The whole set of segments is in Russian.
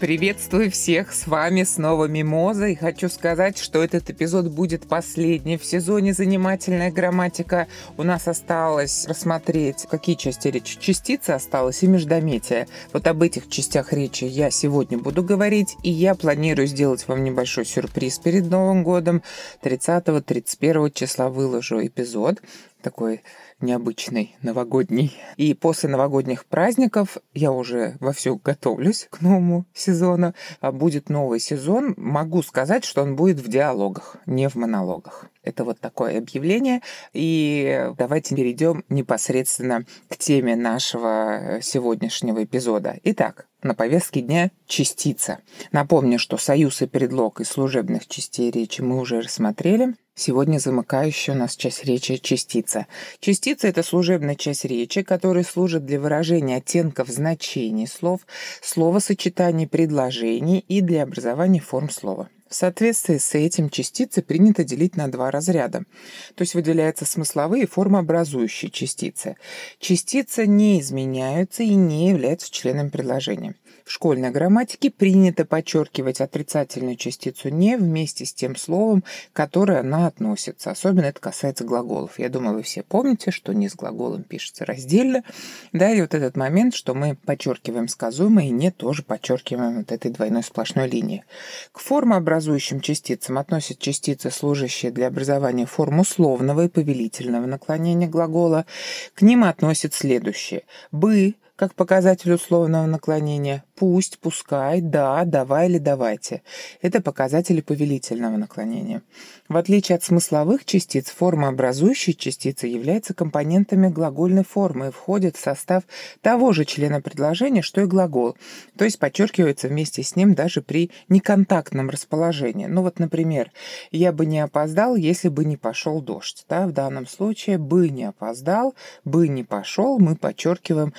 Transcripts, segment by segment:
Приветствую всех, с вами снова Мимоза, и хочу сказать, что этот эпизод будет последний в сезоне «Занимательная грамматика». У нас осталось рассмотреть, какие части речи. Частицы осталось и междометия. Вот об этих частях речи я сегодня буду говорить, и я планирую сделать вам небольшой сюрприз перед Новым годом. 30-31 числа выложу эпизод такой необычный, новогодний. И после новогодних праздников я уже вовсю готовлюсь к новому сезону. А будет новый сезон. Могу сказать, что он будет в диалогах, не в монологах. Это вот такое объявление. И давайте перейдем непосредственно к теме нашего сегодняшнего эпизода. Итак, на повестке дня частица. Напомню, что союз и предлог из служебных частей речи мы уже рассмотрели. Сегодня замыкающая у нас часть речи – частица. Частица – это служебная часть речи, которая служит для выражения оттенков значений слов, словосочетаний, предложений и для образования форм слова. В соответствии с этим частицы принято делить на два разряда. То есть выделяются смысловые и формообразующие частицы. Частицы не изменяются и не являются членом предложения. В школьной грамматике принято подчеркивать отрицательную частицу «не» вместе с тем словом, к которое она относится. Особенно это касается глаголов. Я думаю, вы все помните, что «не» с глаголом пишется раздельно. Да, и вот этот момент, что мы подчеркиваем сказуемое и «не» тоже подчеркиваем вот этой двойной сплошной линии. К формообразующим частицам относят частицы, служащие для образования форм условного и повелительного наклонения глагола. К ним относят следующее. «бы», как показатель условного наклонения, пусть, пускай, да, давай или давайте. Это показатели повелительного наклонения. В отличие от смысловых частиц, формообразующие частицы являются компонентами глагольной формы и входят в состав того же члена предложения, что и глагол, то есть подчеркивается вместе с ним даже при неконтактном расположении. Ну вот, например, «я бы не опоздал, если бы не пошел дождь». Да? В данном случае «бы не опоздал», «бы не пошел» мы подчеркиваем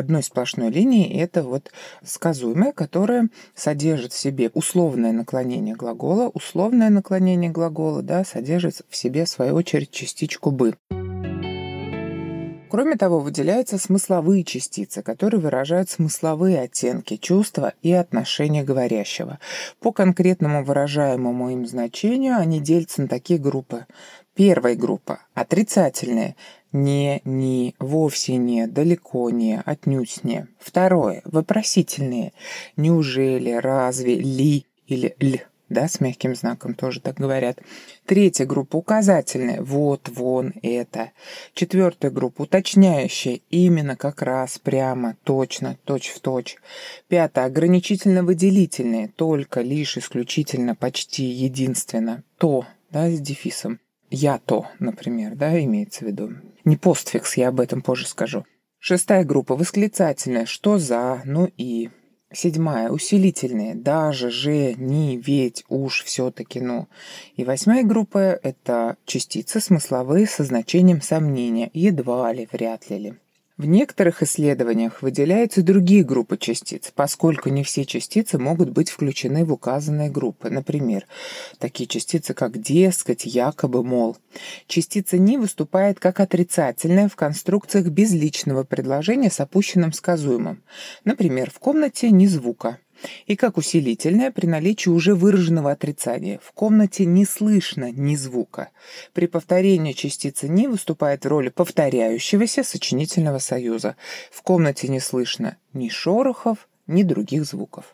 одной сплошной линией, это вот сказуемое, которое содержит в себе условное наклонение глагола. Условное наклонение глагола да, содержит в себе, в свою очередь, частичку «бы». Кроме того, выделяются смысловые частицы, которые выражают смысловые оттенки, чувства и отношения говорящего. По конкретному выражаемому им значению они делятся на такие группы. Первая группа – отрицательные – не, не, вовсе не, далеко не, отнюдь не. Второе. Вопросительные. Неужели, разве, ли или ль. Да, с мягким знаком тоже так говорят. Третья группа указательная. Вот, вон, это. Четвертая группа уточняющая. Именно, как раз, прямо, точно, точь в точь. Пятая ограничительно-выделительные. Только, лишь, исключительно, почти, единственно. То, да, с дефисом. Я то, например, да, имеется в виду. Не постфикс, я об этом позже скажу. Шестая группа восклицательная. Что за, ну и. Седьмая усилительные. Даже, же, ни, ведь, уж, все-таки, ну. И восьмая группа – это частицы смысловые со значением сомнения. Едва ли, вряд ли ли. В некоторых исследованиях выделяются другие группы частиц, поскольку не все частицы могут быть включены в указанные группы. Например, такие частицы, как дескать, якобы, мол. Частица «не» выступает как отрицательная в конструкциях безличного предложения с опущенным сказуемым. Например, в комнате ни звука и как усилительное при наличии уже выраженного отрицания. В комнате не слышно ни звука. При повторении частицы «не» выступает в роли повторяющегося сочинительного союза. В комнате не слышно ни шорохов, ни других звуков.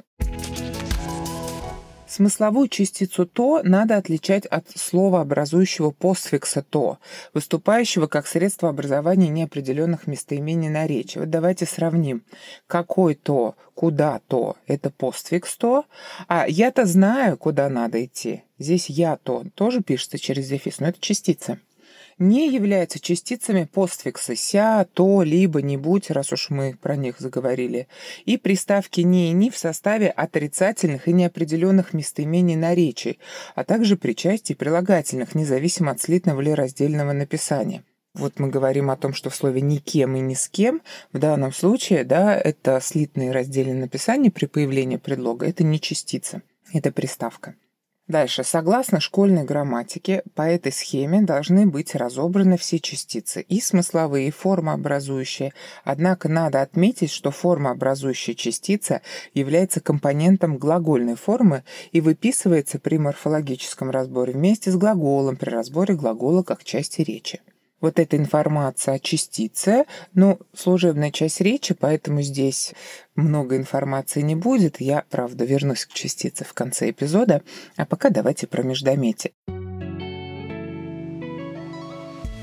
Смысловую частицу «то» надо отличать от слова, образующего постфикса «то», выступающего как средство образования неопределенных местоимений наречия. Вот давайте сравним. Какой «то», куда «то» — это постфикс «то», а я-то знаю, куда надо идти. Здесь «я-то» тоже пишется через дефис, но это частица не являются частицами постфикса «ся», «то», либо, «не будь», раз уж мы про них заговорили, и приставки «не» и «ни» в составе отрицательных и неопределенных местоимений наречий, а также причастий прилагательных, независимо от слитного или раздельного написания. Вот мы говорим о том, что в слове «никем» и «ни с кем» в данном случае, да, это слитное и раздельное написание при появлении предлога, это не частица, это приставка. Дальше. Согласно школьной грамматике, по этой схеме должны быть разобраны все частицы, и смысловые, и формообразующие. Однако надо отметить, что формообразующая частица является компонентом глагольной формы и выписывается при морфологическом разборе вместе с глаголом при разборе глагола как части речи вот эта информация о частице, ну, служебная часть речи, поэтому здесь много информации не будет. Я, правда, вернусь к частице в конце эпизода, а пока давайте про междометие.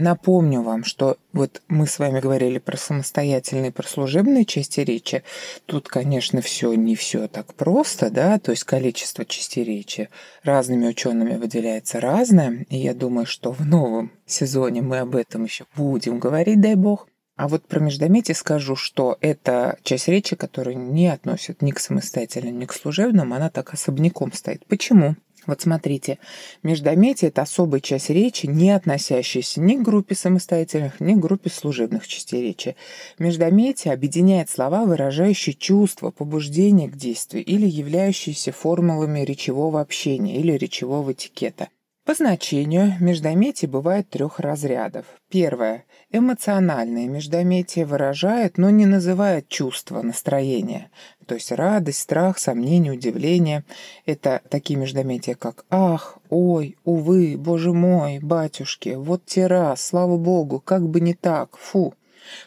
Напомню вам, что вот мы с вами говорили про самостоятельные, про служебные части речи. Тут, конечно, все не все так просто, да, то есть количество частей речи разными учеными выделяется разное, и я думаю, что в новом сезоне мы об этом еще будем говорить, дай бог. А вот про междометие скажу, что это часть речи, которую не относят ни к самостоятельным, ни к служебным, она так особняком стоит. Почему? Вот смотрите, междометие – это особая часть речи, не относящаяся ни к группе самостоятельных, ни к группе служебных частей речи. Междометие объединяет слова, выражающие чувства, побуждение к действию или являющиеся формулами речевого общения или речевого этикета – по значению междометий бывает трех разрядов. Первое. Эмоциональное междометие выражает, но не называет чувства, настроение. То есть радость, страх, сомнение, удивление. Это такие междометия, как «ах», «ой», «увы», «боже мой», «батюшки», «вот те раз», «слава богу», «как бы не так», «фу».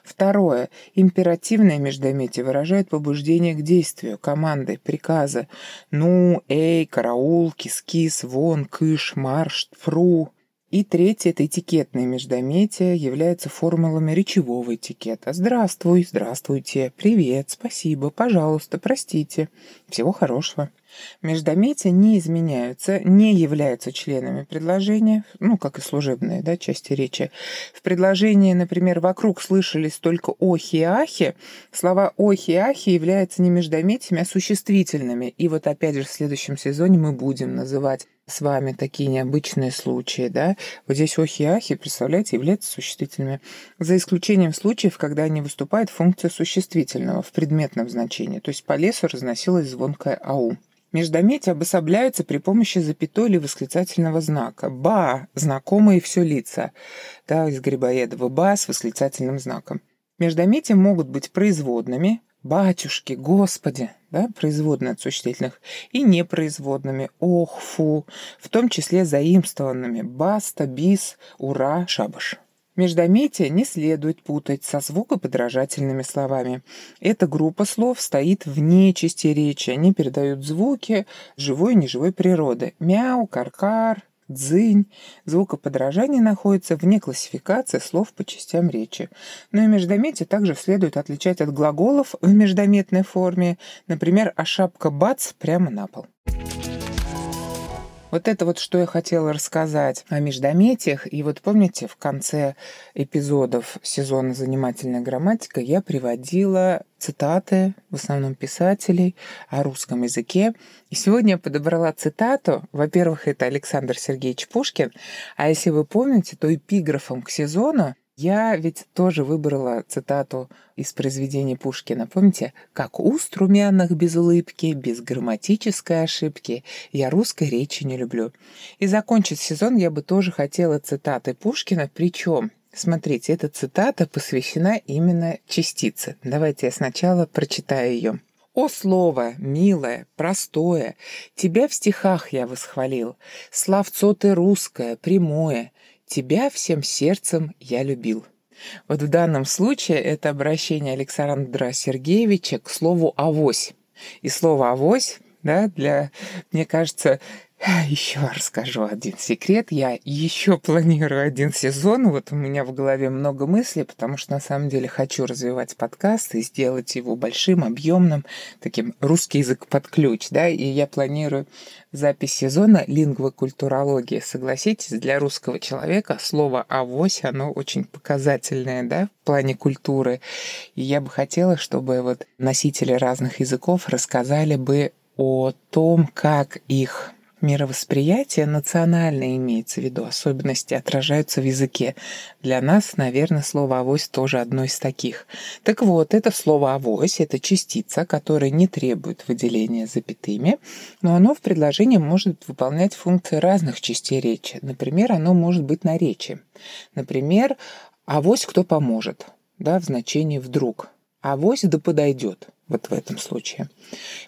Второе. Императивное междометие выражает побуждение к действию, команды, приказы. Ну, эй, караул, кис-кис, вон, кыш, марш, фру. И третье – это этикетное междометие, является формулами речевого этикета. Здравствуй, здравствуйте, привет, спасибо, пожалуйста, простите. Всего хорошего. Междометия не изменяются, не являются членами предложения, ну, как и служебные да, части речи. В предложении, например, «вокруг слышались только охи и ахи», слова охи и ахи являются не междометиями, а существительными. И вот опять же в следующем сезоне мы будем называть с вами такие необычные случаи, да, вот здесь охи и ахи, представляете, являются существительными, за исключением случаев, когда они выступают в функции существительного в предметном значении, то есть по лесу разносилась звонкая ау. Междометия обособляются при помощи запятой или восклицательного знака. «Ба» – знакомые все лица. Да, из Грибоедова «ба» с восклицательным знаком. Междометия могут быть производными, батюшки, господи, да, производные от существительных, и непроизводными, ох, фу, в том числе заимствованными, баста, бис, ура, шабаш. Междометие не следует путать со звукоподражательными словами. Эта группа слов стоит вне части речи. Они передают звуки живой и неживой природы. Мяу, каркар, дзынь. Звукоподражание находится вне классификации слов по частям речи. Но и междометие также следует отличать от глаголов в междометной форме. Например, а шапка бац прямо на пол. Вот это вот, что я хотела рассказать о междометиях. И вот помните, в конце эпизодов сезона «Занимательная грамматика» я приводила цитаты, в основном писателей, о русском языке. И сегодня я подобрала цитату. Во-первых, это Александр Сергеевич Пушкин. А если вы помните, то эпиграфом к сезону я ведь тоже выбрала цитату из произведения Пушкина. Помните? «Как уст румяных без улыбки, без грамматической ошибки. Я русской речи не люблю». И закончить сезон я бы тоже хотела цитаты Пушкина, причем Смотрите, эта цитата посвящена именно частице. Давайте я сначала прочитаю ее. «О слово, милое, простое, тебя в стихах я восхвалил, словцо ты русское, прямое, Тебя всем сердцем я любил. Вот в данном случае это обращение Александра Сергеевича к слову «авось». И слово «авось», да, для, мне кажется, Еще расскажу один секрет. Я еще планирую один сезон. Вот у меня в голове много мыслей, потому что на самом деле хочу развивать подкаст и сделать его большим, объемным, таким русский язык под ключ, да, и я планирую запись сезона лингвокультурологии. Согласитесь, для русского человека слово «авось», оно очень показательное, да, в плане культуры. И я бы хотела, чтобы вот носители разных языков рассказали бы о том, как их мировосприятие национальное имеется в виду, особенности отражаются в языке. Для нас, наверное, слово «авось» тоже одно из таких. Так вот, это слово «авось» — это частица, которая не требует выделения запятыми, но оно в предложении может выполнять функции разных частей речи. Например, оно может быть наречием. Например, «авось кто поможет», да, в значении «вдруг». «Авось да подойдет» вот в этом случае.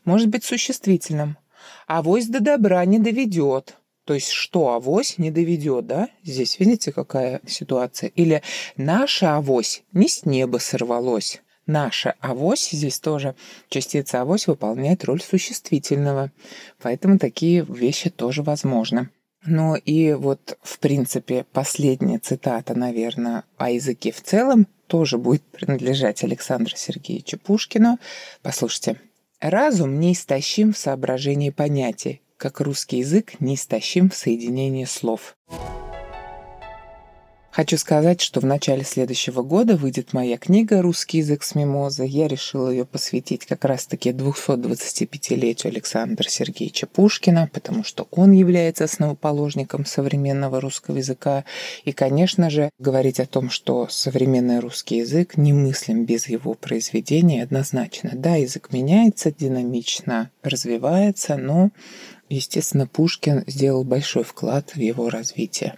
Может быть существительным – авось до добра не доведет. То есть что авось не доведет, да? Здесь видите, какая ситуация? Или наша авось не с неба сорвалось. Наша авось, здесь тоже частица авось выполняет роль существительного. Поэтому такие вещи тоже возможны. Ну и вот, в принципе, последняя цитата, наверное, о языке в целом тоже будет принадлежать Александру Сергеевичу Пушкину. Послушайте. Разум неистощим в соображении понятий, как русский язык неистощим в соединении слов. Хочу сказать, что в начале следующего года выйдет моя книга «Русский язык с мимозой». Я решила ее посвятить как раз-таки 225-летию Александра Сергеевича Пушкина, потому что он является основоположником современного русского языка. И, конечно же, говорить о том, что современный русский язык немыслим без его произведения, однозначно. Да, язык меняется, динамично развивается, но Естественно, Пушкин сделал большой вклад в его развитие.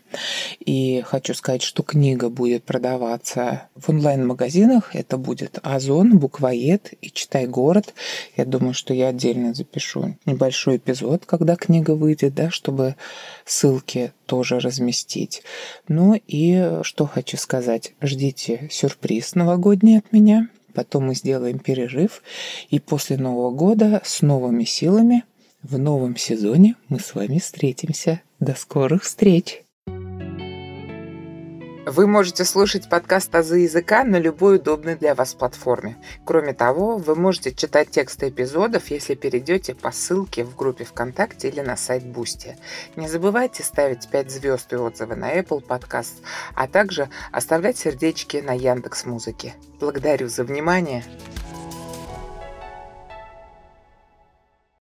И хочу сказать, что книга будет продаваться в онлайн-магазинах. Это будет Озон, Буквоед и Читай город. Я думаю, что я отдельно запишу небольшой эпизод, когда книга выйдет, да, чтобы ссылки тоже разместить. Ну и что хочу сказать. Ждите сюрприз новогодний от меня. Потом мы сделаем перерыв. И после Нового года с новыми силами – в новом сезоне мы с вами встретимся. До скорых встреч! Вы можете слушать подкаст «Азы языка» на любой удобной для вас платформе. Кроме того, вы можете читать тексты эпизодов, если перейдете по ссылке в группе ВКонтакте или на сайт Boosty. Не забывайте ставить 5 звезд и отзывы на Apple Podcast, а также оставлять сердечки на Яндекс Музыке. Благодарю за внимание!